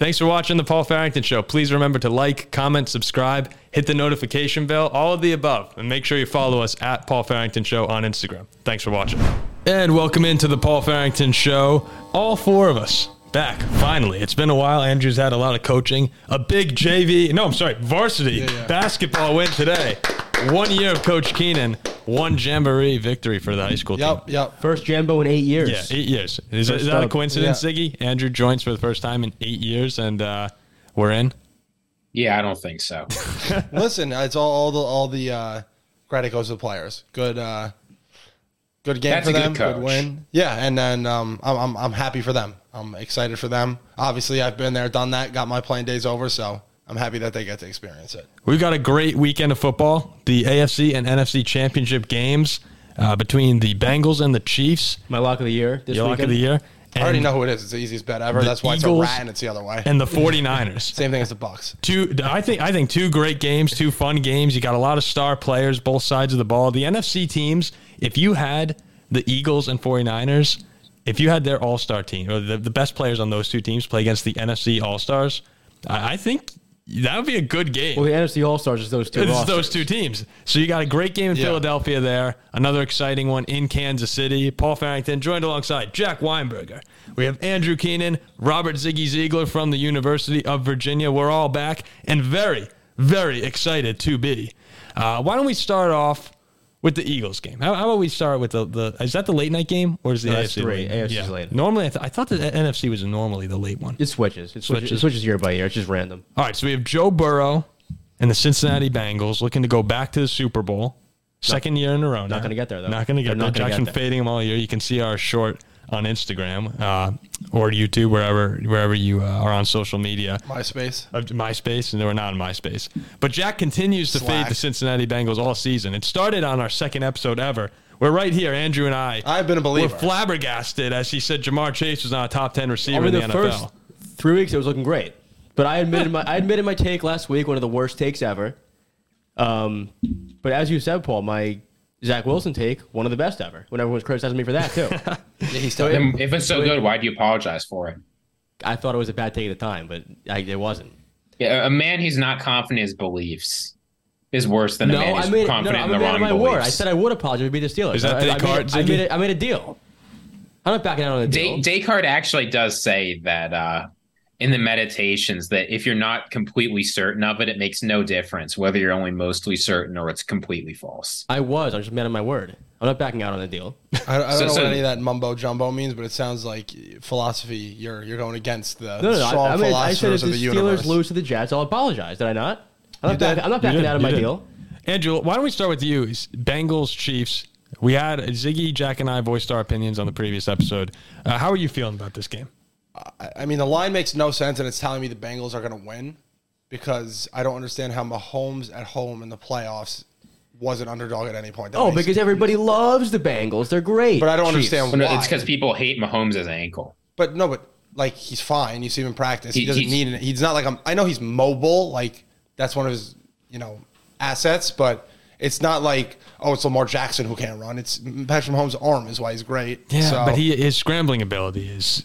Thanks for watching the Paul Farrington Show. Please remember to like, comment, subscribe, hit the notification bell, all of the above, and make sure you follow us at Paul Farrington Show on Instagram. Thanks for watching. And welcome into the Paul Farrington Show. All four of us back finally. It's been a while. Andrew's had a lot of coaching. A big JV, no, I'm sorry, varsity basketball win today. One year of Coach Keenan, one jamboree victory for the high school team. Yep, yep. First Jambo in eight years. Yeah, eight years. Is, First that a up. coincidence, Ziggy? Andrew joins for the first time in eight years, and uh, we're in. Yeah, I don't think so. Listen, it's all, all the all the uh, credit goes to the players. Good, uh, good game That's for a good them. Good, coach. win. Yeah, and then um, I'm, I'm I'm happy for them. I'm excited for them. Obviously, I've been there, done that, got my playing days over, so I'm happy that they get to experience it. We've got a great weekend of football. The AFC and NFC championship games uh, between the Bengals and the Chiefs. My lock of the year. This Your lock of the year. I already know who it is. It's the easiest bet ever. That's why Eagles it's a rat and it's the other way. And the 49ers. Same thing as the Bucks. two I think I think two great games, two fun games. You got a lot of star players both sides of the ball. The NFC teams, if you had the Eagles and 49ers, if you had their all-star team or the, the best players on those two teams play against the NFC All-Stars, I, I think that would be a good game. Well, the NFC All Stars is those two. It's rosters. those two teams. So you got a great game in Yeah. Philadelphia there. Another exciting one in Kansas City. Paul Farrington joined alongside Jack Weinberger. We have Andrew Keenan, Robert Ziggy Ziegler from the University of Virginia. We're all back and very, very excited to be. Uh, why don't we start off with the Eagles game? How, how about we start with the, the is that the late night game or is the No, AFC three. late? AFC is late. Normally, I, th- I thought the NFC was normally the late one. It switches. It switches. It switches year by year. It's just random. All right, so we have Joe Burrow and the Cincinnati Bengals looking to go back to the Super Bowl. Second year in a row. Not gonna get there, though. Not going to They're get there. not get there. fading them all year. You can see our short on Instagram uh, or YouTube, wherever wherever you uh, are on social media. MySpace. Of MySpace, and they were not in MySpace. But Jack continues to fade the Cincinnati Bengals all season. It started on our second episode ever. We're right here, Andrew and I. I've been a believer. We're believer. flabbergasted as he said Ja'Marr Chase was not a top 10 receiver I mean, in the the, first NFL. three weeks it was looking great, but I admitted my I admitted my take last week, one of the worst takes ever. Um, but as you said, Paul, my Zach Wilson take, one of the best ever. When everyone's criticizing me for that too. Yeah, he's still. If it's so good, why do you apologize for it? I thought it was a bad take at the time, but I, it wasn't. Yeah, a man who's not confident in his beliefs is worse than a No, man I who's made no, confident I'm in a the man wrong of my beliefs. word. I said I would apologize to beat the Steelers. Is that I, I, Descartes, I, made, I, made a, I made a deal. I'm not backing out on a deal. Da- Descartes actually does say that uh, in the meditations that if you're not completely certain of it, it makes no difference whether you're only mostly certain or it's completely false. I was. I'm just a man of my word. I'm not backing out on the deal. I, I don't So- know so- what any of that mumbo jumbo means, but it sounds like philosophy. You're you're going against the No, no, no. strong I, I, mean, I said if philosophers the of the Steelers universe. lose to the Jets, I'll apologize. Did I not? I'm not, back. I'm not backing did, out of my did. deal. Andrew, why don't we start with you? Bengals Chiefs. We had Ziggy, Jack, and I voiced our opinions on the previous episode. Uh, how are you feeling about this game? I- I mean, the line makes no sense, and it's telling me the Bengals are going to win because I don't understand how Mahomes at home in the playoffs was an underdog at any point. That Oh, makes- because everybody loves the Bengals. They're great. But I don't Chiefs. understand why. it's because people hate Mahomes' as an ankle. But no, but like he's fine. You see him in practice. He, He- doesn't he's- need it. He's not like I'm, I know he's mobile. Like that's one of his you know assets, but it's not like oh it's Lamar Jackson who can't run. It's Patrick Mahomes' arm is why he's great. Yeah, So, but he his scrambling ability is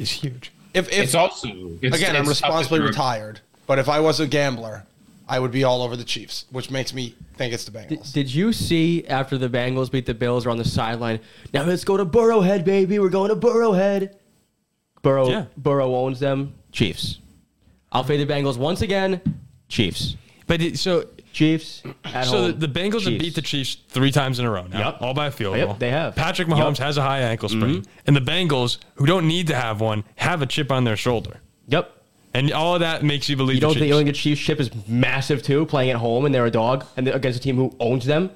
is huge. if, if It's also it's, again I'm it's tough to responsibly retired, but if I was a gambler, I would be all over the Chiefs, which makes me think it's the Bengals. Did you see after the Bengals beat the Bills or on the sideline? Now let's go to Burrowhead, baby. We're going to Burrowhead. Burrow, Yeah. Burrow owns them. Chiefs. I'll fade the Bengals once again. Chiefs. But it, so Chiefs. At so home. the, the Bengals have beat the Chiefs three times in a row now, Yep. all by a field Yep, goal. they have. Patrick Yep. Mahomes has a high ankle sprain, mm-hmm. and the Bengals, who don't need to have one, have a chip on their shoulder, Yep. and all of that makes you believe. You don't the think you Chiefs. don't think the Chiefs ship is massive too, playing at home and they're a dog and against a team who owns them?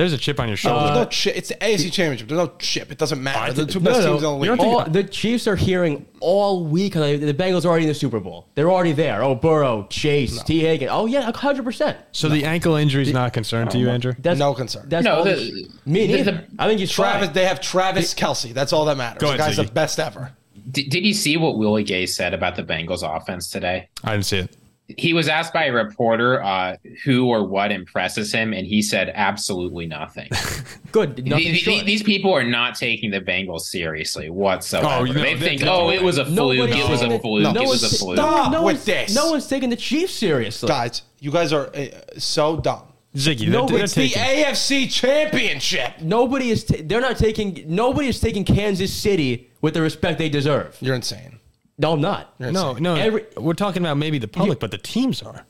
There's a chip on your No, shoulder. there's no chip. It's the AFC Championship. There's no chip. It doesn't matter. I the two no, best no, teams in the league. All, the Chiefs are hearing all week uh, the Bengals are already in the Super Bowl. They're already there. Oh, Burrow, Chase, Tee Higgins. Oh yeah, hundred percent. so the ankle injury is not a concern to you, Andrew. That's No concern. That's No, all the- me the- neither. the- I think he's Travis, fine. they have Travis Kelce. That's all that matters. Go the ahead, guy's the best ever. Did, did you see what Willie Gay said about the Bengals offense today? I didn't see it. He was asked by a reporter uh, who or what impresses him, and he said absolutely nothing. Good. Nothing The- the- short. these people are not taking the Bengals seriously whatsoever. Oh, you know, they they- think, oh, it was a fluke. Nobody's It was a fluke. no, it was a fluke. stop. no with one's, this. No one's taking the Chiefs seriously. Guys, you guys are uh, so dumb. Ziggy, No, they're, they're It's the taking- AFC Championship. Nobody is. Ta- they're not taking. Nobody is taking Kansas City with the respect they deserve. You're insane. No, I'm not. You're no, no. Every- we're talking about maybe the public, but the teams are.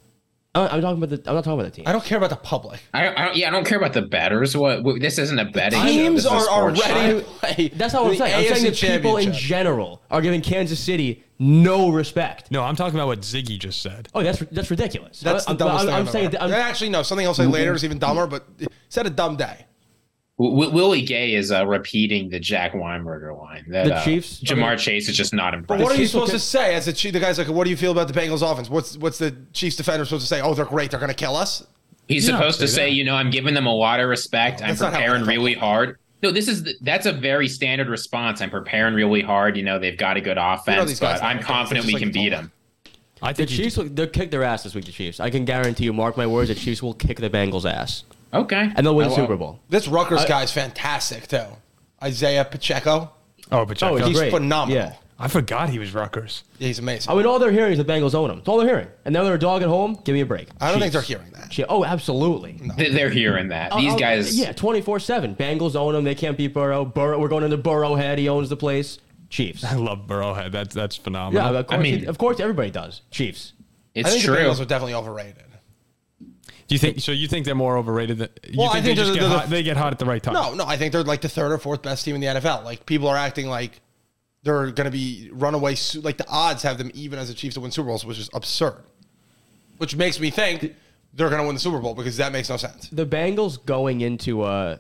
I- I'm talking about the. I'm not talking about the team. I don't care about the public. I don't, I don't, yeah, I don't care about the betters. What, what this isn't a betting show. Teams This is a are, are sports show. ready to. That's not what I'm the saying. I'm saying AFC that people in Championship. general are giving Kansas City no respect. No, I'm talking about what Ziggy just said. Oh, that's that's ridiculous. That's the I'm, dumbest I'm, thing I'm I've saying. ever that. I'm, Actually, no. Something I'll say mm-hmm. later is even dumber, but it's had a dumb day. W- Willie Gay is uh, repeating the Jack Weinberger line. That, The uh, Chiefs- Ja'Marr Chase is just not But impressed. what are you Chiefs will supposed to say as a Chief? The guy's like, "What do you feel about the Bengals offense? What's what's the Chiefs defender supposed to say? Oh, they're great. They're going to kill us." He's You don't supposed to say say, that. you know, I'm giving them a lot of respect. I'm That's not how preparing really hard. No, this is the, that's a very standard response. I'm preparing really hard. You know, they've got a good offense, these guys but I'm don't. confident we just can beat them. I think you- Chiefs. Will, they'll kick their ass this week. The Chiefs. I can guarantee you. Mark my words. The Chiefs will kick the Bengals' ass, Okay, and they'll win the Super Bowl. This Rutgers I- guy's fantastic too. Isaiah Pacheco, Oh, but Oh, check he's great. phenomenal. Yeah. I forgot he was Rutgers. Yeah, he's amazing. I mean, all they're hearing is the Bengals own them. That's all they're hearing. And now they're a dog at home. Give me a break. I don't think they're hearing that. Chi- Oh, absolutely. They- They're hearing that. Oh, These Oh, oh, guys, Yeah, 24 7. Bengals own them. They can't beat Burrow. Burrow. We're going into Burrowhead. He owns the place. Chiefs. I love Burrowhead. That's that's Yeah, phenomenal. of course, mean- of course, everybody does. Chiefs. it's I think true. the Bengals are definitely overrated. Do you think so? You think they're more overrated? Than, you Well, I think, think they just they're- get they're the- hot, they get hot at the right time? No, no, I think they're like the third or fourth best team in the NFL. Like people are acting like they're going to be runaway. Like the odds have them even as the Chiefs to win Super Bowls, which is absurd. Which makes me think they're going to win the Super Bowl because that makes no sense. The Bengals going into uh,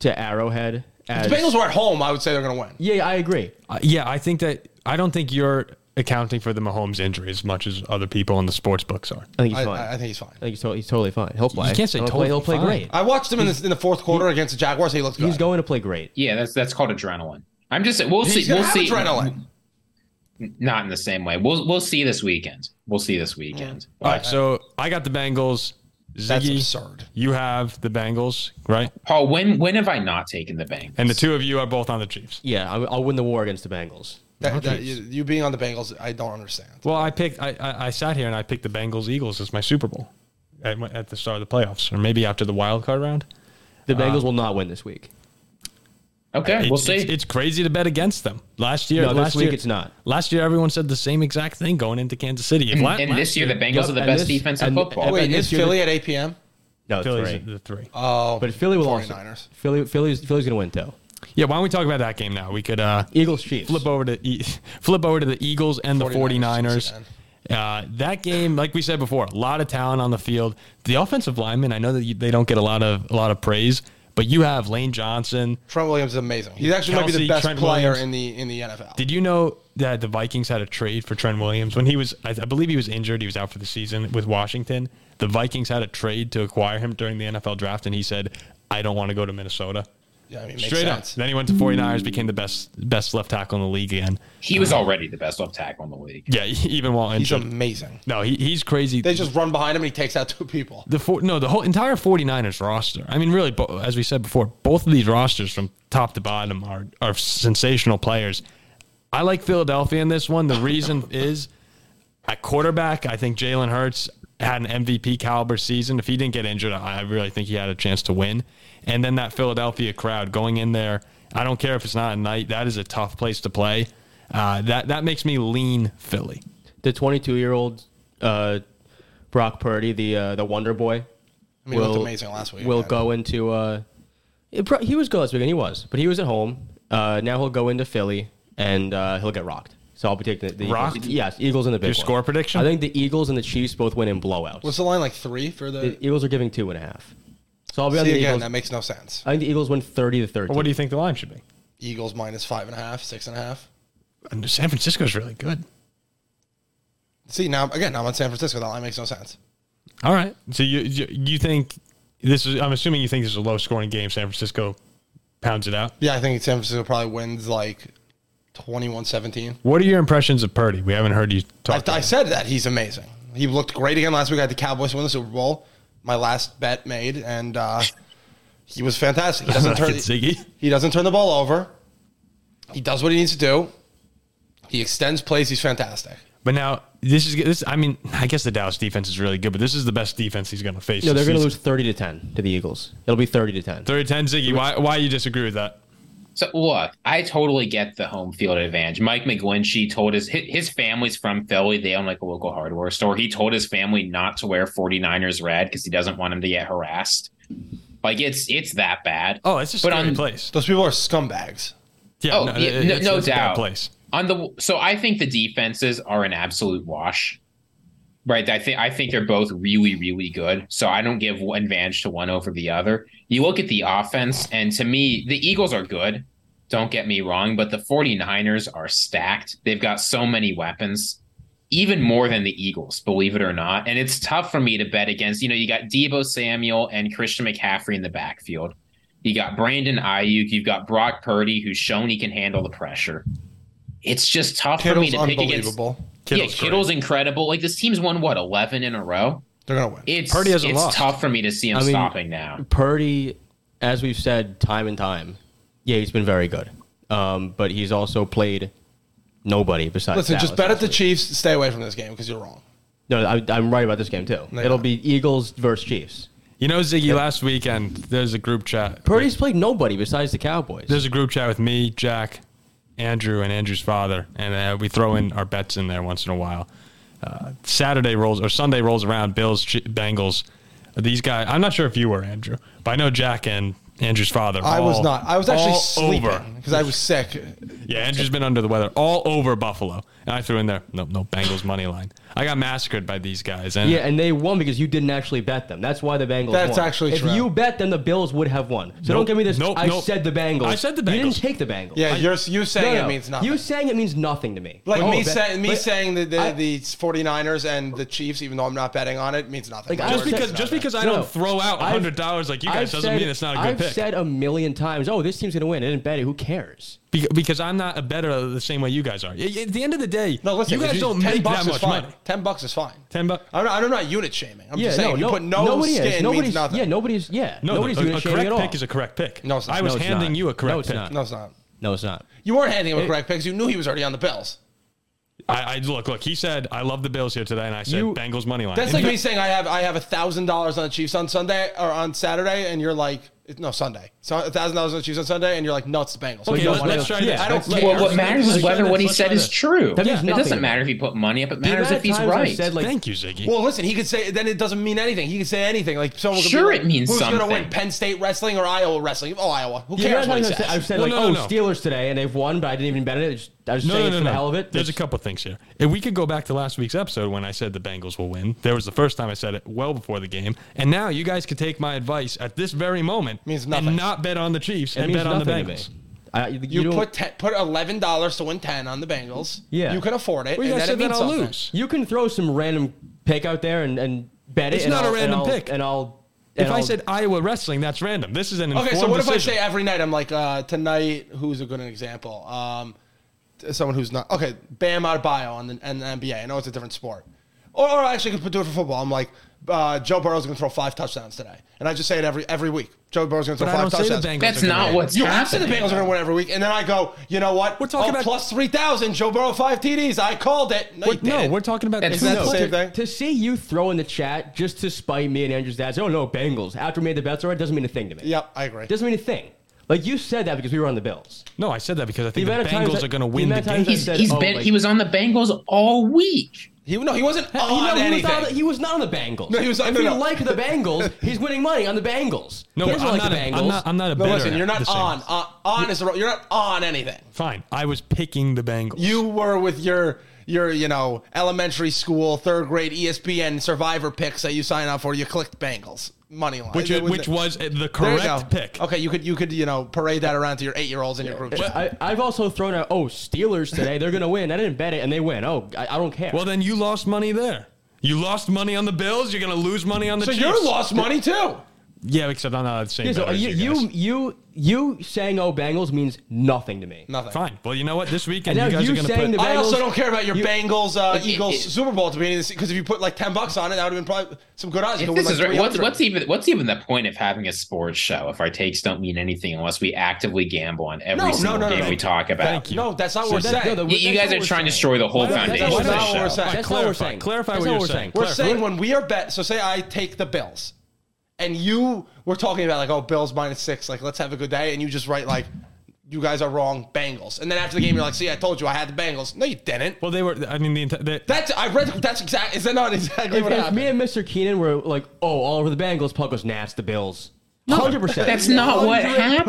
to Arrowhead. As, If the Bengals were at home, I would say they're going to win. Yeah, I agree. Uh, yeah, I think that I don't think you're accounting for the Mahomes injury as much as other people in the sports books are. I think he's fine. I, I, I think he's fine. I think he's, to- he's totally fine. He'll play. I can't say He'll totally play. He'll play fine. great. I watched him in the, in the fourth quarter against the Jaguars. He looked good. He's going to play great. yeah, that's that's called adrenaline. I'm just we'll see. He's going We'll have see. adrenaline. Not in the same way. We'll we'll see this weekend. We'll see this weekend. Mm. All right, so I got the Bengals. That's absurd. you have the Bengals, right? Paul, when when have I not taken the Bengals? And the two of you are both on the Chiefs. Yeah, I- I'll win the war against the Bengals. That, that, you, you being on the Bengals, I don't understand. Well, I picked. I, I, I sat here and I picked the Bengals Eagles as my Super Bowl at, at the start of the playoffs, or maybe after the wild card round. The Bengals um, will not win this week. okay, It's, we'll see. It's, it's crazy to bet against them. Last year, No, this last week year, it's not. Last year, everyone said the same exact thing going into Kansas City. If la- and this year, the Bengals Yep, are the best this- defense in football. and- Wait, and is Philly the- at 8 p.m.? No, it's Philly's three. the three. Oh, But Philly will also. 49ers. Philly, Philly's, Philly's going to win too. Yeah, why don't we talk about that game now? We could uh, Eagles Chiefs. flip over to e- flip over to the Eagles and the 49ers, 49ers. Uh, that game, like we said before, a lot of talent on the field. The offensive linemen, I know that you, they don't get a lot of a lot of praise, but you have Lane Johnson. Trent Williams is amazing. He actually might be the best Trent player Williams. in the in the NFL. Did you know that the Vikings had a trade for Trent Williams when he was? I, I believe he was injured. He was out for the season with Washington. The Vikings had a trade to acquire him during the NFL draft, and he said, "I don't want to go to Minnesota." Yeah, I mean, Straight sense. up. Then he went to 49ers, became the best best left tackle in the league again. he was already the best left tackle in the league. Yeah, even while He's injured. amazing. no, he, he's crazy. They just run behind him and he takes out two people. the four, no, the whole entire 49ers roster. I mean, really, as we said before, both of these rosters from top to bottom are are sensational players. I like Philadelphia in this one. The reason is at quarterback, I think Jalen Hurts had an MVP caliber season. If he didn't get injured, I really think he had a chance to win. And then that Philadelphia crowd going in there, I don't care if it's not a night. That is a tough place to play. Uh, that that makes me lean Philly. The 22 year old uh, Brock Purdy, the uh, the Wonder Boy, I mean, he looked amazing last week. will man. go into. Uh, it pro- he was good last weekend. He was, but he was at home. Uh, now he'll go into Philly and uh, he'll get rocked. So I'll be taking the, the Rocked? Eagles. Yes, Eagles in the big Your one. score prediction? I think the Eagles and the Chiefs both win in blowouts. What's the line like three for the? the Eagles are giving two and a half. So I'll be on See the again, Eagles. that makes no sense. I think the Eagles win 30 to 13. What do you think the line should be? Eagles minus five and a half, six and a half. And San Francisco's really good. See now again, I'm on San Francisco. That line makes no sense. All right. So you you, you think this is? I'm assuming you think this is a low scoring game. San Francisco pounds it out. Yeah, I think San Francisco probably wins like 21-17. What are your impressions of Purdy? We haven't heard you talk. to I said that he's amazing. He looked great again last week. I had the Cowboys win the Super Bowl. My last bet made, and uh, he was fantastic. He doesn't turn. Fucking Ziggy. He doesn't turn the ball over. He does what he needs to do. He extends plays. He's fantastic. But now this is this. I mean, I guess the Dallas defense is really good, but this is the best defense he's going to face. No, they're going to lose thirty to ten to the Eagles. It'll be thirty to ten. 30 to 10 Ziggy. Why why you disagree with that? So look, I totally get the home field advantage. Mike McGlinchey told his his his family's from Philly. They own like a local hardware store. He told his family not to wear 49ers red because he doesn't want them to get harassed. Like it's it's that bad. Oh, it's a But scary on- place. Those people are scumbags. Yeah, Oh, yeah, no- it's- no it's a bad doubt. place. on the so I think the defenses are an absolute wash. Right. I think I think they're both really, really good. So I don't give one advantage to one over the other. You look at the offense, and to me, the Eagles are good. Don't get me wrong, but the 49ers are stacked. They've got so many weapons, even more than the Eagles, believe it or not. And it's tough for me to bet against. You know, you got Deebo Samuel and Christian McCaffrey in the backfield. You got Brandon Aiyuk. You've got Brock Purdy, who's shown he can handle the pressure. It's just tough for me to pick against. Unbelievable. Kittle's yeah, great. Kittle's incredible. Like this team's won what eleven in a row. They're gonna win. It's Purdy hasn't it's lost. tough for me to see him I mean, stopping now. Purdy, as we've said time and time, yeah, he's been very good. Um, but he's also played nobody besides. Listen, just Dallas bet at the week. Chiefs. Stay away from this game because you're wrong. No, I, I'm right about this game too. No, It'll you're be Eagles versus Chiefs. You know, Ziggy, last weekend there's a group chat. Purdy's played nobody besides the Cowboys. There's a group chat with me, Jack, Andrew, and Andrew's father, and uh, we throw in our bets in there once in a while. Uh, Saturday rolls or Sunday rolls around. Bills, Ch- Bengals. These guys. I'm not sure if you were Andrew, but I know Jack and Andrew's father. I was not. I was actually sleeping because I was sick. Yeah, Andrew's been under the weather all over Buffalo, and I threw in there. No, no Bengals money line. I got massacred by these guys, and yeah, and they won because you didn't actually bet them. That's why the Bengals. That's won. actually if true. you bet them, the Bills would have won. So don't Nope. give me this. Nope, I nope. said the Bengals. I said the Bengals. You didn't Bengals. take the Bengals. Yeah, I- you're you saying No, no. it means nothing. You saying it means nothing to me. like Oh, me, bet- say, me but saying the the, I- the 49ers and the Chiefs, even though I'm not betting on it, means nothing. Like, I just word because just because I No, don't throw out I've- hundred dollars like you guys I've doesn't said- mean it's not a good pick. I've pick. said a million times, oh, this team's going to win. I didn't bet it. Who cares? Be- because I'm not a better the same way you guys are. Y- At the end of the day, no, listen, you guys don't 10 make bucks that is much fine. money. Ten bucks is fine. Ten bucks. I'm not, I'm not unit shaming. I'm yeah, just saying, no, if you put no nobody skin is. means Nobody's, nothing. yeah, nobody's, yeah, No, nobody's the, a, doing a shaming correct at all. pick is a correct pick. No, it's not. I was No, it's handing not. you a No, correct it's pick. not. no, it's not. no, it's not. You weren't handing him a correct pick because you knew he was already on the Bills. I, I look, look. He said, "I love the Bills here today," and I said, You- "Bengals money line." That's And like he- me saying I have I have a thousand dollars on the Chiefs on Sunday or on Saturday, and you're like, no Sunday, so a thousand dollars on the Chiefs on Sunday, and you're like, no, it's the Bengals. Okay, No, let's, let's don't- try Yeah, this. I don't Let's- care. Well, what let's- matters let's is whether what he Let's said is true. That it doesn't matter if he put money up. It matters if he's right. said, like, Thank you, Ziggy. Well, listen, he could say then it doesn't mean anything. He could say anything. Like someone could Sure be like, it means who's gonna win, Penn State wrestling or Iowa wrestling? Oh, Iowa. Who Yeah, cares what he I've says? said, I've said No, like, no, no, oh, no. Steelers today, and they've won, but I didn't even bet it. I was No, saying no, it no, for the hell of it. There's a couple things here. If we could go back to last week's episode when I said the Bengals will win, there was the first time I said it well before the game, and now you guys could take my advice at this very moment Means nothing. And not bet on the Chiefs It and means bet on the nothing to me. Bengals. I, you You, don't- put ten, put eleven dollars to win ten on the Bengals. Yeah. you can afford it. Well, you and guys then said it then means I'll something. lose. You can throw some random pick out there and, and bet it. It's and not a I'll- random and I'll, pick. And I'll. If and I I'll- said Iowa wrestling, that's random. This is an Okay, so what if I say every night? I'm like, uh, tonight, who's a good example? Um, someone who's not okay. Bam Adebayo on the, and the NBA. I know it's a different sport. Or, or I actually could do it for football. I'm like, uh, Joe Burrow's going to throw five touchdowns today, and I just say it every every week. Joe Burrow's going to throw I five don't say the touchdowns. Bengals. That's are gonna not win. what's You have to the. Bengals are going to win every week, and then I go, you know what? We're talking oh, about- plus three thousand. Joe Burrow five TDs. I called it. No, you No, we're talking about. That's Isn't that the same to, thing? to see you throw in the chat just to spite me and Andrew's dad. say, Oh no, Bengals. After we made the bets already, doesn't mean a thing to me. Yep, I agree. Doesn't mean a thing. Like you said that because we were on the Bills. no, I said that because I think the, amount of times Bengals that- are going to win the amount of game. times I He's, he's oh, been like- he was on the Bengals all week. He no, he wasn't He, on no, he, was not, he was not on the Bengals. No, he was- If no, you no. like the Bengals, he's winning money on the Bengals. No, he doesn't I'm like not. the A, Bengals. I'm not. I'm not a no, listen, you're not on. On, on is the wrong- you're not on anything. Fine. I was picking the Bengals. You were with your your you know elementary school third grade ESPN Survivor picks that you sign up for. You clicked Bengals money line, which It which was the correct pick. Okay, you could you could you know parade that around to your eight year olds in your group chat. I, I've also thrown out, oh, Steelers today, they're going to win. I didn't bet it, and they win. Oh, I, I don't care. Well, then you lost money there. You lost money on the Bills. You're going to lose money on the so Chiefs. you lost money too. Yeah, except I'm not the same. Yeah, so you, you, you you you saying oh Bengals means nothing to me. Nothing. Fine. Well, you know what? This weekend you guys you are going to saying put. the I also don't care about your you- Bengals uh, It- Eagles it- Super Bowl to the beginning because if you put like ten bucks on it, that would have been probably some good odds. You If could win, this like, right, what's what's even what's even the point of having a sports show if our takes don't mean anything unless we actively gamble on every No, no, single no, no, game no. we talk about? Thank you. No, that's not what we're that- saying. no, You, you guys are trying to destroy the whole foundation of we're the saying. show. That's not what we're Clarify. saying. Clarify That's what you're we're saying. We're saying when we are bet. So say I take the Bills, and you were talking about like, oh, Bills minus six. Like, let's have a good day, and you just write like, you guys are wrong, Bengals. And then after the game, you're like, see, I told you I had the Bengals. No, you didn't. Well, they were. I mean, the, enti- the That's I read. That's exact. Is that not exactly If, what if happened? me and Mr. Keenan were like, oh, all over the Bengals, Puck goes, nah, it's the Bills. Hundred percent. That's not what happened.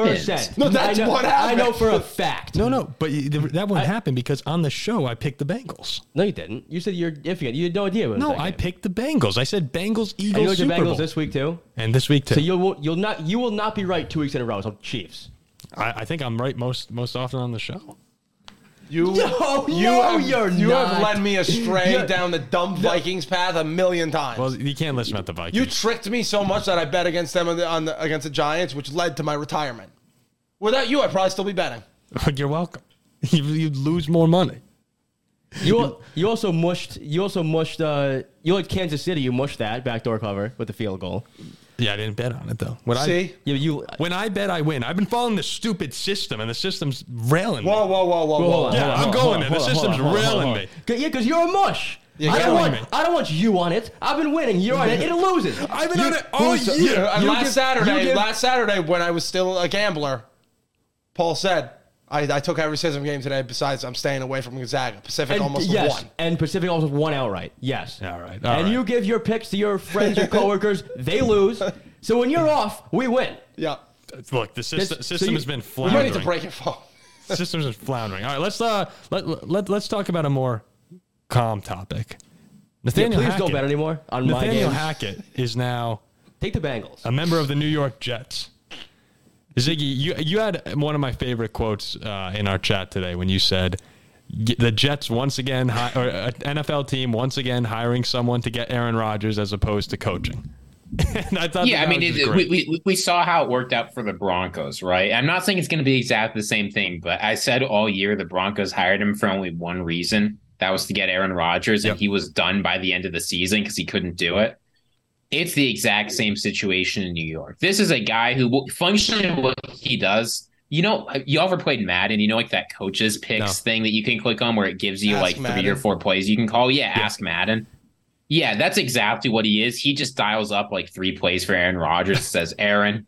No, that's I know, what happened. I know for a fact. no, no, but you- that won't happen because on the show I picked the Bengals. No, you didn't. You said you're iffy. You had no idea. What No, was I game. picked the Bengals. I said Bengals, And you Eagles, know your Super Bengals Bowl. this week too. and this week too. So you'll you'll not you will not be right two weeks in a row. So Chiefs. I, I think I'm right most most often on the show. You, No, you no, have, you're you have led me astray down the dumb Vikings path a million times. Well, you can't listen about the Vikings. you tricked me so much that I bet against them on the, on the, against the Giants, which led to my retirement. Without you, I'd probably still be betting. You're welcome. You, you'd lose more money. You you also mushed you also mushed uh you like Kansas City. You mushed that backdoor cover with the field goal. Yeah, I didn't bet on it though. When I See? Yeah, you. when I bet, I win. I've been following the stupid system, and the system's railing me. Whoa, whoa, whoa, whoa, whoa. Yeah, I'm going there. The system's hold on, hold on, railing me. Good- Yeah, because you're a mush. I don't want me. I don't want you on it. I've been winning. You're on it. It loses. I've been You- on it all year. And you last give- Saturday, you give- last Saturday when I was still a gambler, Paul said, I, I took every system game today. Besides, I'm staying away from Gonzaga. Pacific and, almost yes, won. and Pacific almost won outright. Yes. All right, all and right. you give your picks to your friends, your coworkers. they lose. So when you're off, we win. Yeah. Look, the system, This- so system you- has been We floundering. might need to break your phone. The system's been floundering. All right, let's uh let, let let's talk about a more calm topic. Yeah, Nathaniel please Hackett. don't bet anymore on my Nathaniel games. Hackett is now Take the Bengals. a member of the New York Jets. Ziggy, you you had one of my favorite quotes uh, in our chat today when you said the Jets once again hi- or an NFL team once again hiring someone to get Aaron Rodgers as opposed to coaching. and I thought, Yeah, I mean, it, we, we we saw how it worked out for the Broncos, right? I'm not saying it's going to be exactly the same thing, but I said all year the Broncos hired him for only one reason. That was to get Aaron Rodgers, Yep. and he was done by the end of the season because he couldn't do it. It's the exact same situation in New York. This is a guy who functionally what he does. You know, uh, you ever played Madden? You know, like that coaches picks No. thing that you can click on where it gives you Ask like three or four plays you can call. Yeah, ask Madden. Yeah, that's exactly what he is. He just dials up like three plays for Aaron Rodgers. Says Aaron,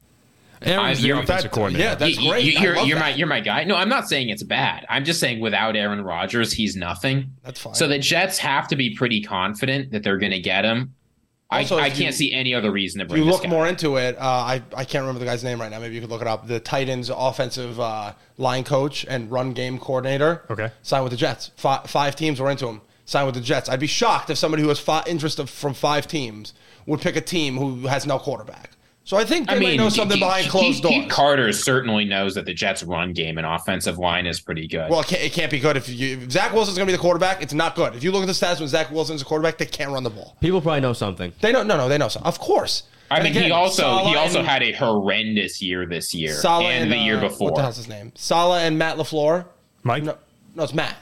Aaron's I- the you're- offensive that- coordinator. yeah, That's you- great. You, I are love you're that. my you're my guy. No, I'm not saying it's bad. I'm just saying without Aaron Rodgers, he's nothing. That's fine. So the Jets have to be pretty confident that they're going to get him. Also, I, I can't see any other reason to If bring you this look guy. more into it, uh, I, I can't remember the guy's name right now. Maybe you could look it up. The Titans offensive uh, line coach and run game coordinator. Okay. Signed with the Jets. Five, five teams were into him. Signed with the Jets. I'd be shocked if somebody who has fi- interest of, from five teams would pick a team who has no quarterback. So I think they I might know something Keith- behind closed Keith doors. Carter certainly knows that the Jets' run game and offensive line is pretty good. well, it can't, it can't be good if, you, if Zach Wilson's going to be the quarterback. It's not good. If you look at the stats when Zach Wilson's a quarterback, they can't run the ball. People probably know something. They know. No, no, they know. So of course. I And mean, he again, also he also and- had a horrendous year this year Salah and, the year uh, before. What the hell's his name? Salah and Matt LaFleur. Mike. No, no, it's Matt,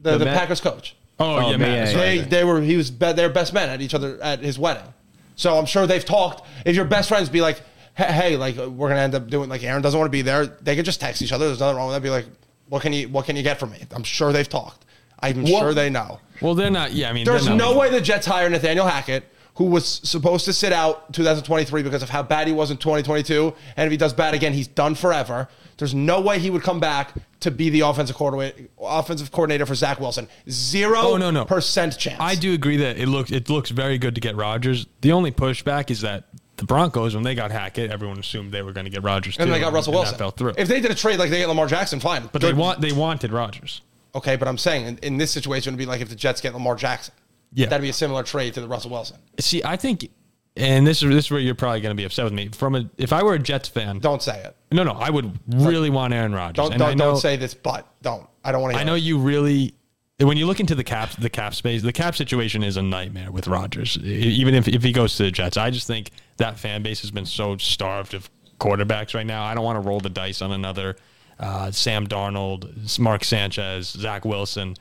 the, The the Matt- Packers coach. Oh, Oh, yeah, Matt. yeah, yeah. right. They they were he was be, their best men at each other at his wedding. So I'm sure they've talked. If your best friends be like, hey, hey, like we're gonna end up doing like Aaron doesn't want to be there, they could just text each other. There's nothing wrong with that. Be like, what can you what can you get from me? I'm sure they've talked. I'm Well- sure they know. Well, they're not. Yeah, I mean, There's no way the Jets hire Nathaniel Hackett, who was supposed to sit out 2023 because of how bad he was in 2022, and if he does bad again, he's done forever. There's no way he would come back to be the offensive coordinator, offensive coordinator for Zach Wilson. Zero Oh, no, no. percent chance. I do agree that it looks it looks very good to get Rodgers. The only pushback is that the Broncos, when they got Hackett, everyone assumed they were going to get Rodgers too, And they got Russell Wilson. Fell through. If they did a trade like they get Lamar Jackson, fine. but they They're- want they wanted Rodgers. okay. But I'm saying in, in this situation, it'd be like if the Jets get Lamar Jackson. Yeah. that'd be a similar trade to the Russell Wilson. See, I think, and this is this is where you're probably going to be upset with me. From a, if I were a Jets fan, Don't say it. no, no, I would really want Aaron Rodgers. Don't and don't, know, don't say this. But don't. I don't want to. I know you really when you look into the cap the cap space, the cap situation is a nightmare with Rodgers. Even if if he goes to the Jets, I just think that fan base has been so starved of quarterbacks right now. I don't want to roll the dice on another uh, Sam Darnold, Mark Sanchez, Zach Wilson,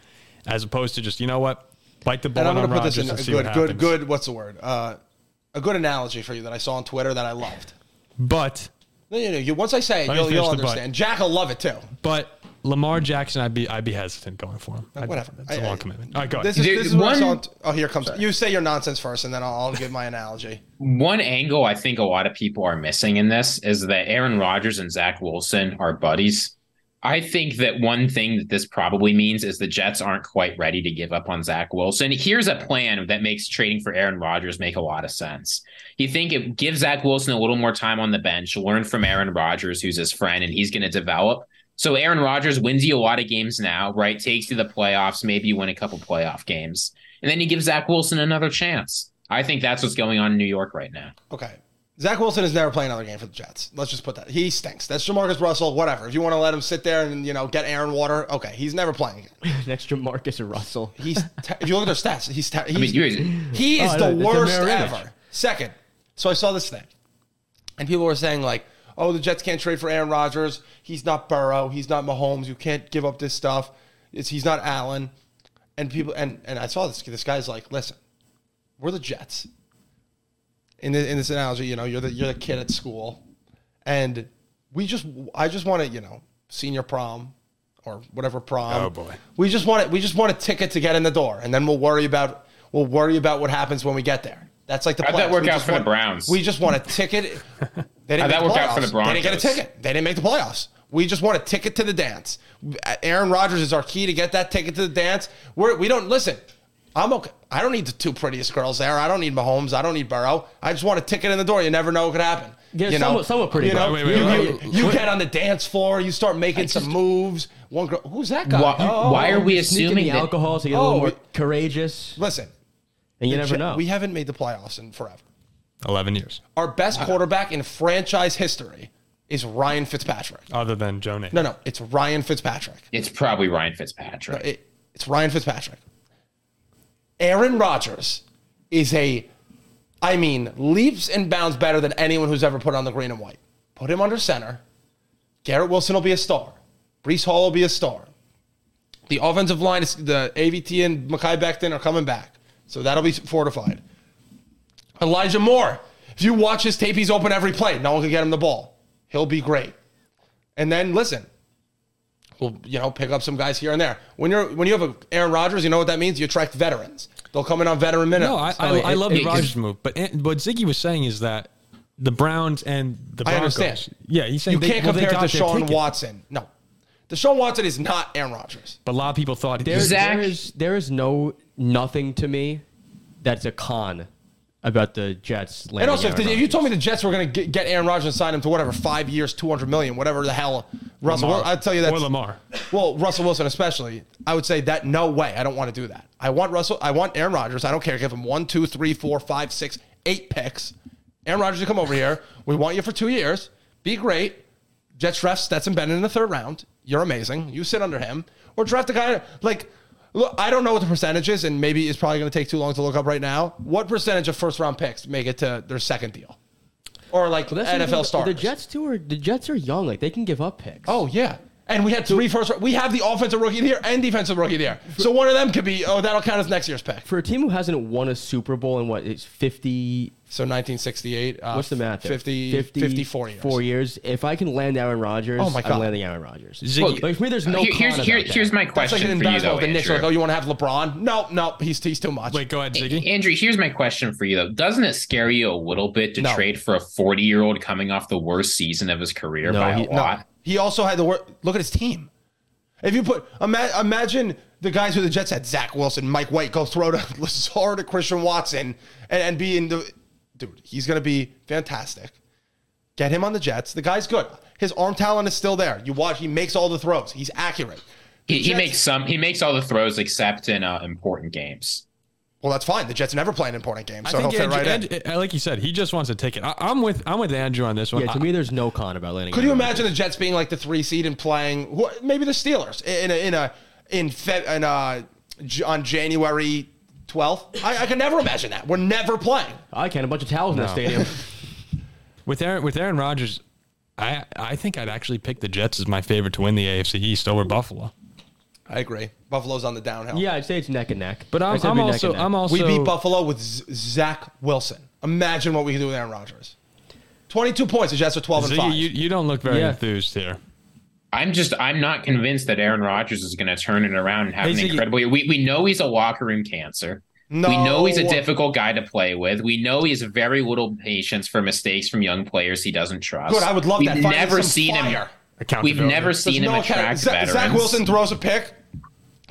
as opposed to just you know what, bite the bullet And I'm on going to put this Rodgers in and a see good, what good, happens. good. What's the word? Uh, a good analogy for you that I saw on Twitter that I loved. But No, no, no. You, once I say it, you'll, you'll finish the but. understand. Jack will love it too. but Lamar Jackson, I'd be I'd be hesitant going for him. I'd- Whatever. It's a I- long I- commitment. All right, go ahead. This is, this is what I saw. one- On t- oh, here comes. You say your nonsense first, and then I'll, I'll give my analogy. One angle I think a lot of people are missing in this is that Aaron Rodgers and Zach Wilson are buddies. I think that one thing that this probably means is the Jets aren't quite ready to give up on Zach Wilson. Here's a plan that makes trading for Aaron Rodgers make a lot of sense. You think it gives Zach Wilson a little more time on the bench, learn from Aaron Rodgers, who's his friend, and he's going to develop. So Aaron Rodgers wins you a lot of games now, right? Takes you to the playoffs. Maybe you win a couple playoff games. And then you give Zach Wilson another chance. I think that's what's going on in New York right now. Okay. Zach Wilson is never playing another game for the Jets. Let's just put that. He stinks. That's JaMarcus Russell. Whatever. If you want to let him sit there and you know get Aaron Water, okay. He's never playing again. Next to Marcus Russell. He's. Te- if you look at their stats, he's. Te- he's I mean, He is Oh, the know. It's a worst ever. Second, so I saw this thing, and people were saying like, "Oh, the Jets can't trade for Aaron Rodgers. He's not Burrow. He's not Mahomes. You can't give up this stuff. It's, he's not Allen." And people and and I saw this. This guy's like, "Listen, we're the Jets." In, the, in this analogy, you know, you're the you're the kid at school, and we just I just want to you know senior prom or whatever prom. Oh, boy. We just want it. We just want a ticket to get in the door, and then we'll worry about we'll worry about what happens when we get there. That's like the. How'd that playoffs. work We out just for the want- Browns? We just want a ticket. They didn't How'd that make work out for the playoffs. They didn't get a ticket. They didn't make the playoffs. We just want a ticket to the dance. Aaron Rodgers is our key to get that ticket to the dance. We're, we don't listen. I'm okay. I don't need the two prettiest girls there. I don't need Mahomes. I don't need Burrow. I just want a ticket in the door. You never know what could happen. Yeah, you know, somewhat- somewhat pretty You, know, Wait, wait, you, wait, you- wait. you get on the dance floor. You start making some moves. One girl. Who's that guy? Why, Oh, why are we assuming the that? alcohol to get a Oh, little more courageous, Listen, and you never Jet- know. We haven't made the playoffs in forever. Eleven years, Our best quarterback in franchise history is Ryan Fitzpatrick. other than Joe Namath. No, no, it's Ryan Fitzpatrick. It's probably Ryan Fitzpatrick. It- it's Ryan Fitzpatrick. Aaron Rodgers is a, I mean, leaps and bounds better than anyone who's ever put on the green and white. Put him under center. Garrett Wilson will be a star. Breece Hall will be a star. The offensive line is the AVT and Mekhi Becton are coming back, so that'll be fortified. Elijah Moore. If you watch his tape, he's open every play. No one can get him the ball. He'll be great. And then listen, we'll you know pick up some guys here and there. When you're when you have a Aaron Rodgers, you know what that means. You attract veterans. They'll come in on veteran minutes. No, I, I, Oh, it- I love it- the Rodgers move, but Ant- what Ziggy was saying is that the Browns and the I Broncos. understand. Yeah, he's saying you they, can't well, they compare got their Deshaun ticket. Watson. No, Deshaun Watson is not Aaron Rodgers. But a lot of people thought There, Zach- there is there is no nothing to me that's a con about the Jets. And also, if, the, if you told me the Jets were going to get Aaron Rodgers and sign him to whatever five years, two hundred million, whatever the hell, Russell. Lamar. I'd tell you that. or Lamar. Well, Russell Wilson especially, I would say that no way. I don't want to do that. I want Russell. I want Aaron Rodgers. I don't care. Give him one, two, three, four, five, six, eight picks. Aaron Rodgers to come over here. We want you for two years. Be great. Jets draft Stetson Bennett in the third round. You're amazing. You sit under him, or draft a guy like. Look, I don't know what the percentage is, and maybe it's probably going to take too long to look up right now. What percentage of first round picks make it to their second deal, or like Well, NFL starters? The Jets too are the Jets are young. Like they can give up picks. Oh yeah. And we had three first. We have the offensive rookie of the year and defensive rookie of the year. So one of them could be. Oh, that'll count as next year's pick. for a team who hasn't won a Super Bowl in what is fifty. So 1968. Uh, What's the math? there? 50, 54 years. Four years. If I can land Aaron Rodgers, Oh my God. I'm landing Aaron Rodgers. Ziggy- like for me, there's no. Here- here's here- here's my That's question like in for you basketball. though, the Knicks Andrew. like, oh, you want to have LeBron? No, no, he's he's too much. Wait, go ahead, Ziggy. Andrew, here's my question for you though. Doesn't it scare you a little bit to No. trade for a 40 year old coming off the worst season of his career No, by he- a no. lot? He also had the word. Look at his team. If you put ima- imagine the guys who the Jets had Zach Wilson, Mike White, go throw to Lazard to Christian Watson, and, and be in the dude. He's gonna be fantastic. Get him on the Jets. The guy's good. His arm talent is still there. You watch. He makes all the throws. He's accurate. The He, he makes some. He makes all the throws except in uh, important games. Well, that's fine. The Jets never play in important games, I so he'll think fit Andrew, right in. Andrew- like you said, he just wants a ticket. I, I'm with I'm with Andrew on this one. Yeah, to I- me, there's no con about landing. Could you imagine the Jets being like the three seed and playing who- maybe the Steelers in a in a in Fe, in uh J- on January 12th. I, I can never imagine that. We're never playing. I can. A bunch of towels in that stadium. With Aaron with Aaron Rodgers, I I think I'd actually pick the Jets as my favorite to win the AFC East over Buffalo. I agree. Buffalo's on the downhill. yeah, I'd say it's neck and neck. But I'm, I'd say I'm it'd be neck also and neck. I'm also we beat Buffalo with Z- Zach Wilson. Imagine what we could do with Aaron Rodgers. 22 points. The Jets are 12 and Ziggy, 5. you, you don't look very Yeah. enthused here. I'm just I'm not convinced that Aaron Rodgers is going to turn it around and have Hey, an incredible year. We we know he's a locker room cancer. no. We know he's a difficult guy to play with. We know he has very little patience for mistakes from young players he doesn't trust. Good. I would love We've that. Finally never some seen him. fire. We've Accountability. never There's seen him no account- attract Zach, veterans. Zach Wilson throws a pick,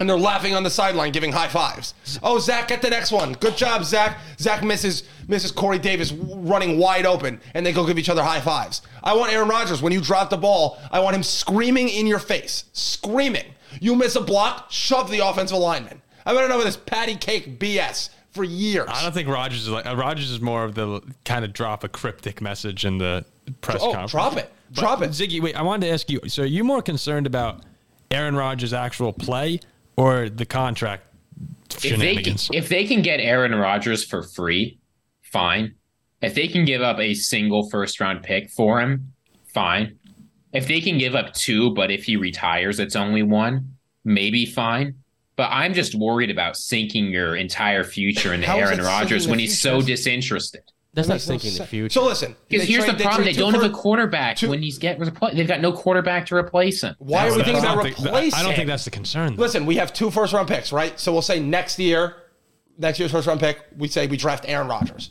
and they're laughing on the sideline, giving high fives. Oh, Zach, get the next one. Good job, Zach. Zach misses misses Corey Davis running wide open, and they go give each other high fives. I want Aaron Rodgers when you drop the ball. I want him screaming in your face, screaming. You miss a block, shove the offensive lineman. I've been over this patty cake BS for years. I don't think Rodgers is like uh, Rodgers is more of the kind of drop a cryptic message in the press Oh, conference. drop it. But, Drop it. Ziggy. Wait, I wanted to ask you. So, are you more concerned about Aaron Rodgers' actual play or the contract if they can, shenanigans? if they can get Aaron Rodgers for free, fine. If they can give up a single first round pick for him, fine. If they can give up two, but if he retires, it's only one, maybe fine. But I'm just worried about sinking your entire future in How is Aaron it Rodgers when he's so disinterested. That's not makes no thinking the future. So listen, Because here's trade- the problem: they trade don't have a quarterback two- when he's get they've got no quarterback to replace him. Why are we thinking I about replacing? I don't think that's the concern. though. Listen, we have two first round picks, right? So we'll say next year, next year's first round pick, we say we draft Aaron Rodgers.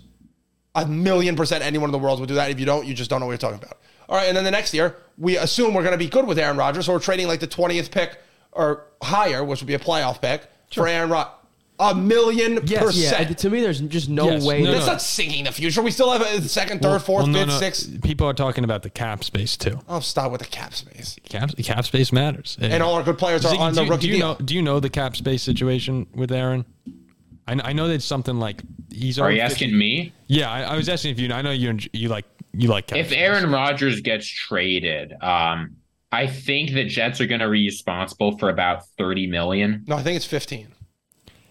A million percent anyone in the world would do that. If you don't, you just don't know what you're talking about. All right, and then the next year, we assume we're going to be good with Aaron Rodgers, so we're trading like the 20th pick or higher, which would be a playoff pick, for Aaron Rodgers. A million Yes, yeah, to me, there's just no Yes, way. no, that- That's not sinking the future. We still have a second, third, Well- fourth, well, no, fifth, no. sixth. People are talking about the cap space too. Oh, stop with the cap space. Cap, cap space matters, And all our good players are Ziggy, on do, the you- rookie do you deal. know? Do you know the cap space situation with Aaron? I, kn- I know that something like he's. Are owed you 50 asking me? Yeah, I, I was asking if you. I know you. enj- You like. You like. Cap If space. Aaron Rodgers gets traded, um, I think the Jets are going to be responsible for about thirty million. No, I think it's 15.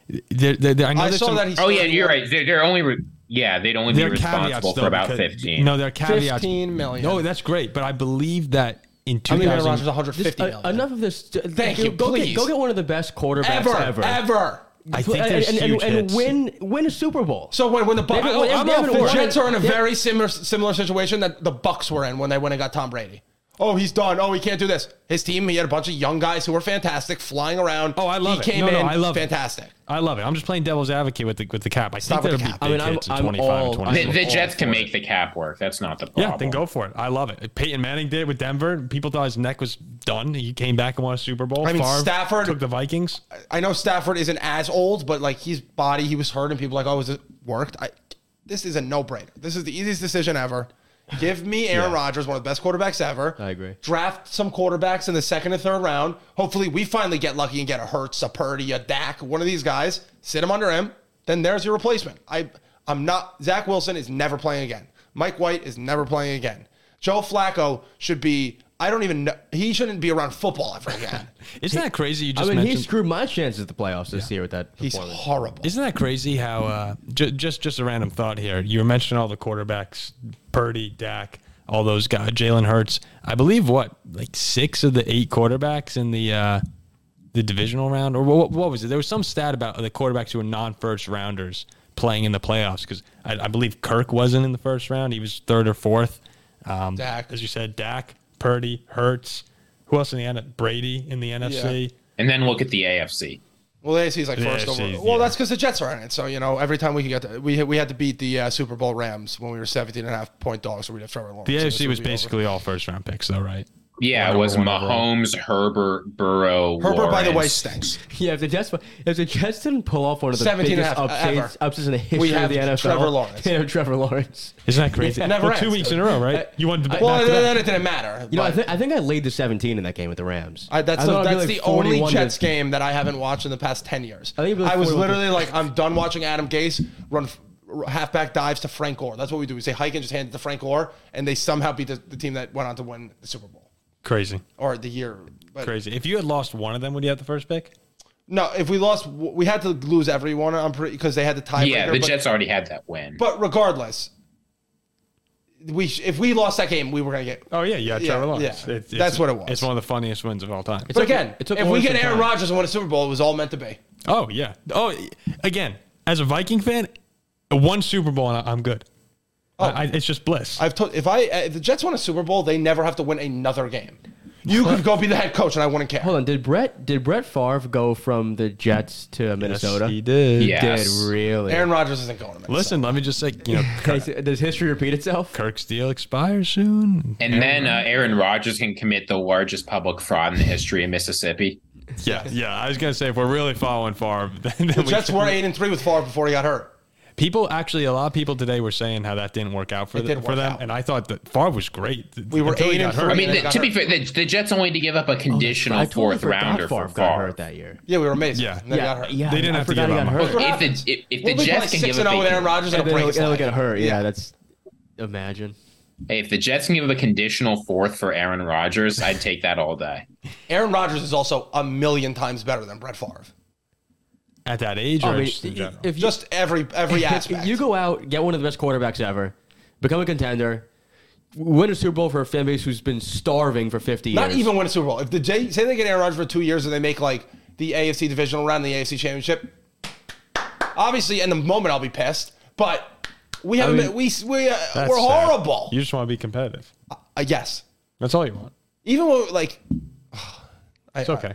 There- there- there- I know I there's saw some- that he's Oh yeah, you're right. They're, they're only re- yeah, they'd only be there are caveats responsible though, for about because- fifteen. No, there are caveats. 15 million. No, that's great, but I believe that in I mean, Rodgers 150 This- million. uh, enough of this. Thank go, you, Go please. get, go get one of the best quarterbacks ever, ever. ever. I think and, there's and, and, huge and hits. win win a Super Bowl. So when when the Bucks, They I'm haven't all for Jets are in a very similar similar situation that the Bucks were in when they went and got Tom Brady. Oh, he's done. Oh, he can't do this. His team, he had a bunch of young guys who were fantastic, flying around. Oh, I love he it. came No, no, in, I love it. fantastic. I love it. I'm just playing devil's advocate with the with the cap. I Stop think with there'll the be cap. big I mean, hits I'm- at I'm 25 all- and the, 26. the all Jets can for make the cap work. That's not the problem. Yeah, then go for it. I love it. Peyton Manning did it with Denver. People thought his neck was done. He came back and won a Super Bowl. I mean, Favre Stafford- took the Vikings. I know Stafford isn't as old, but like his body, he was hurt, and people were like, oh, is it worked? I, this is a no brainer. This is the easiest decision ever. Give me Aaron Rodgers, one of the best quarterbacks ever. I agree. Draft some quarterbacks in the second and third round. Hopefully, we finally get lucky and get a Hurts, a Purdy, a Dak, one of these guys. Sit him under him. Then there's your replacement. I, I'm not. Zach Wilson is never playing again. Mike White is never playing again. Joe Flacco should be. I don't even know. He shouldn't be around football ever again. Isn't that crazy? You just I just mean, he screwed my chances at the playoffs this year with that He's performance. horrible. Isn't that crazy how uh, ju- just just a random thought here? You were mentioning all the quarterbacks, Purdy, Dak, all those guys, Jalen Hurts. I believe what like six of the eight quarterbacks in the uh, the divisional round, or what, what was it? There was some stat about the quarterbacks who were non-first rounders playing in the playoffs because I, I believe Kirk wasn't in the first round; he was third or fourth. Um, Dak. as you said, Dak, Purdy, Hurts. Who else in the N? Brady in the NFC. And then look at the AFC. Well, the AFC is like The first AFC, over. Well, yeah. that's because the Jets are in it. So you know, every time we could get to, we we had to beat the uh, Super Bowl Rams when we were 17 and a half point dogs, so we'd have Trevor Lawrence. The AFC was be over. basically all first round picks, though, right? Yeah, it was one overall. Mahomes, Herbert, Burrow. Herbert, by the way, Lawrence. stinks. Yeah, if the Jets if the Jets didn't pull off one of the 17 biggest half uh, upsets, upsets in the history We of the NFL, Trevor Lawrence. They have Trevor Lawrence. Isn't that crazy? It never well, two weeks in a row, right? You won the I- Well, then, then it didn't matter. You know, I, but- think I think I laid the 17 in that game with the Rams. I, that's I the, thought it'd be that's like the only 41 to- Jets game that I haven't watched in the past 10 years. I think like I was 41 to- literally like, I'm done watching Adam Gase run halfback dives to Frank Gore. That's what we do. We say hike and just hand it to Frank Gore, and they somehow beat the, the team that went on to win the Super Bowl Crazy, or the year. But crazy. If you had lost one of them, would you have the first pick? No, if we lost, we had to lose everyone. I'm pretty because they had the tiebreaker. Yeah, the but, Jets already had that win. But regardless, we sh- if we lost that game, we were gonna get. Oh yeah, yeah, Yeah, Trevor Lawrence. yeah. It's- That's what it was. It's one of the funniest wins of all time. But took- again, it took if we get Aaron. Rodgers and win a Super Bowl, it was all meant to be. Oh yeah. Oh, again, as a Viking fan, one Super Bowl and I'm good. I, I, it's just bliss. I've told if I if the Jets win a Super Bowl, they never have to win another game. You could go be the head coach, and I wouldn't care. Hold on, did Brett did Brett Favre go from the Jets to Minnesota? Yes, he did. Yeah. Did Yes. really? Aaron Rodgers isn't going to Minnesota. Listen, let me just say, you know, Kirk, Does history repeat itself? Kirk's deal expires soon. and then uh, Aaron Rodgers can commit the largest public fraud in the history of Mississippi. Yeah, yeah. I was gonna say if we're really following Favre, then, then the we Jets can- were eight and three with Favre before he got hurt. People actually, a lot of people today were saying how that didn't work out for, It the, didn't for them, out. and I thought that Favre was great. We were eight and hurt. I mean, the, got to be fair, the, the Jets only had to give up a oh, conditional I totally fourth forgot rounder Favre for got Favre. hurt that year. Yeah, we were amazing. Yeah. And then he got hurt. yeah. They didn't I have to forgot give he up got much. Look what hurt. If the if, if the We'll be Jets can give and up zero with a, Aaron Rodgers and And a then break. he'll, he'll get leg. hurt. Yeah, that's imagine. hey, if the Jets can give up a conditional fourth for Aaron Rodgers, I'd take that all day. Aaron Rodgers is also a million times better than Brett Favre. At that age, or I mean, just in general? if you, Just every every if aspect. you go out, get one of the best quarterbacks ever, become a contender, win a Super Bowl for a fan base who's been starving for 50 Not years. even win a Super Bowl. If the J, say they get Aaron Rodgers for two years and they make like the AFC divisional round, and the AFC championship, obviously in the moment I'll be pissed. But we haven't. mean, been, we, we, uh, we're sad. horrible. You just want to be competitive. Uh, yes, That's all you want. even when like, I, It's okay.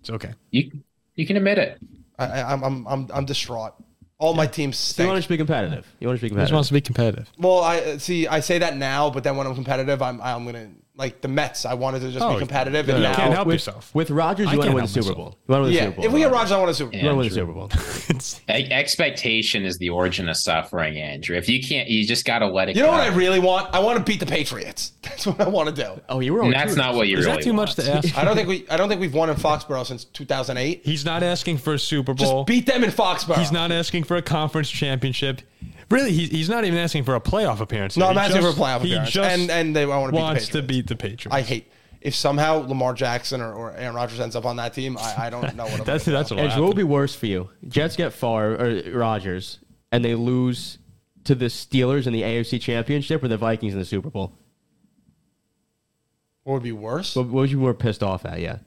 It's okay. You you can admit it. I, I, I'm I'm I'm I'm distraught. All my teams you want to be competitive. You want to be He just competitive. wants to be competitive. Well, I see. I say that now, but then when I'm competitive, I'm I'm gonna like the Mets. I wanted to just Oh, be competitive, no, and no, now can't help with, yourself. With Rodgers, you want to can't win the Super. Bowl. You want to win the. Super Bowl. If we get Rodgers, I want a Super Bowl. you want to win the. Super Bowl. It's- Expectation is the origin of suffering, Andrew. If you can't, you just gotta let it You know what I really want? I want to beat the Patriots. That's what I want to do. Oh, you were. And 0-2 that's not what you is really that too much to ask? I don't think we. I don't think we've won in Foxborough since 2008. He's not asking for a Super Bowl. Just Bowl. beat them in Foxborough. He's not asking for a conference championship. Really, he's, he's not even asking for a playoff appearance. No. I'm He asking just- for a playoff he appearance, just and and they want to beat the wants Patriots. to beat the Patriots. I hate if somehow Lamar Jackson or, or Aaron Rodgers ends up on that team. I, I don't know what. I'm That's gonna that's do. what Edge, what would be worse for you? Jets get Favre or Rodgers, and they lose to the Steelers in the AFC Championship, or the Vikings in the Super Bowl. What would be worse? What, what would you be more pissed off at? Yeah,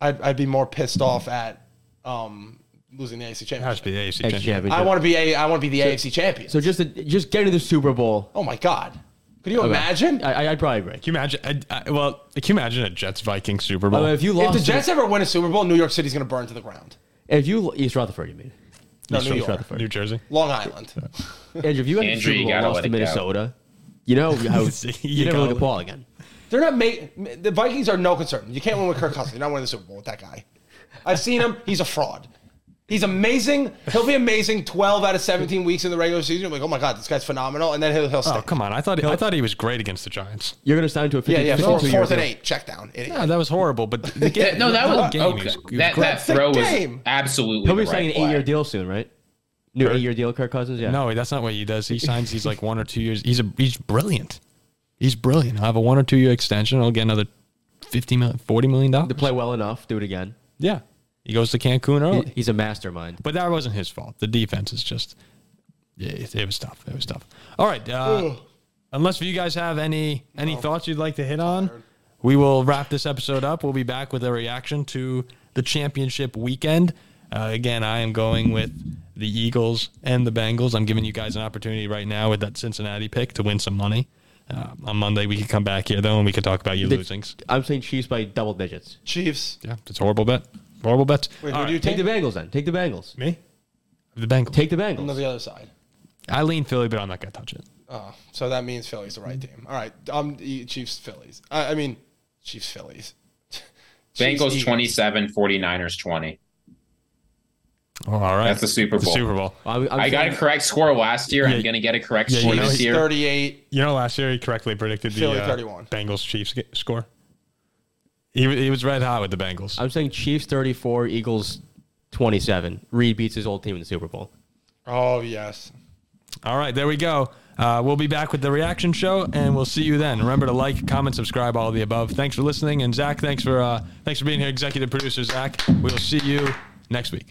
I'd, I'd be more pissed off at um, losing the AFC It has championship. to be the AFC AFC championship. Championship. I want to be a. I want to be the AFC champion. so just the, just getting to the Super Bowl. oh my god, could you imagine? I, I, I'd probably agree. Can you imagine? I, I, well, can you imagine a Jets Vikings Super Bowl? I if you If lost, the to- Jets ever win a Super Bowl, New York City's going to burn to the ground. if you East Rutherford, you mean? No, East New East York. Rutherford. New Jersey. Long Island. Andrew, if you had a Andrew, Super you Bowl gotta lost let to it go. Minnesota, you know how You you never gotta look at Paul again. They're not make the Vikings are no concern. You can't win with Kirk Cousins. You're not winning the Super Bowl with that guy. I've seen him. He's a fraud. He's amazing. He'll be amazing 12 out of 17 weeks in the regular season. You're like, oh my god, this guy's phenomenal. And then he'll he'll Oh come on! I thought I thought he was great against the Giants. You're going to sign to a 50, yeah, yeah. 52 Fourth, year fourth and eight. Check down. Idiot. Yeah, that was horrible. But the game, no, that the whole was, game. okay. was- was that great. that throw was game. absolutely. He'll be the signing right an eight year deal soon, right? New Kirk? eight year deal, Kirk Cousins. Yeah. No, that's not what he does. He signs. He's like one or two years. He's a he's brilliant. He's brilliant. I'll have a one or two year extension. I'll get another 50 million, 40 million dollars. to play well enough, do it again. Yeah, he goes to Cancun early. He- He's a mastermind. But that wasn't his fault. The defense is just, yeah, it, it was tough. It was tough. All right. Uh, unless you guys have any any thoughts you'd like to hit on, we will wrap this episode up. We'll be back with a reaction to the championship weekend. Uh, again, I am going with the Eagles and the Bengals. I'm giving you guys an opportunity right now with that Cincinnati pick to win some money. Uh, on Monday, we can come back here though, and we can talk about you The- losing. I'm saying Chiefs by double digits. Chiefs. Yeah, it's a horrible bet. Horrible bets. Wait, All who do you. Take take? the Bengals then. Take the Bengals. Me? The Bengals. Take the Bengals. On Bengals. the other side. I lean Philly, but I'm not gonna touch it. Oh, so that means Philly's the right team. All right. Um, the Chiefs, Phillies. I, I mean, Chiefs, Phillies. Chiefs, Bengals Eagles. 27, 49ers 20. Oh, all right. That's the Super The Bowl. Super Bowl. I'm, I'm i got saying- a correct score last year. Yeah. I'm going to get a correct Yeah, you score know this he's year. 38. You know, last year he correctly predicted the Philly uh, 31. Bengals Chiefs ge- score. He, he was red hot with the Bengals. I'm saying Chiefs 34, Eagles 27. Reid beats his old team in the Super Bowl. Oh, yes. All right, there we go. Uh, we'll be back with the reaction show, and we'll see you then. Remember to like, comment, subscribe, all of the above. Thanks for listening, and Zach, thanks for uh, thanks for being here, executive producer Zach. We'll see you next week.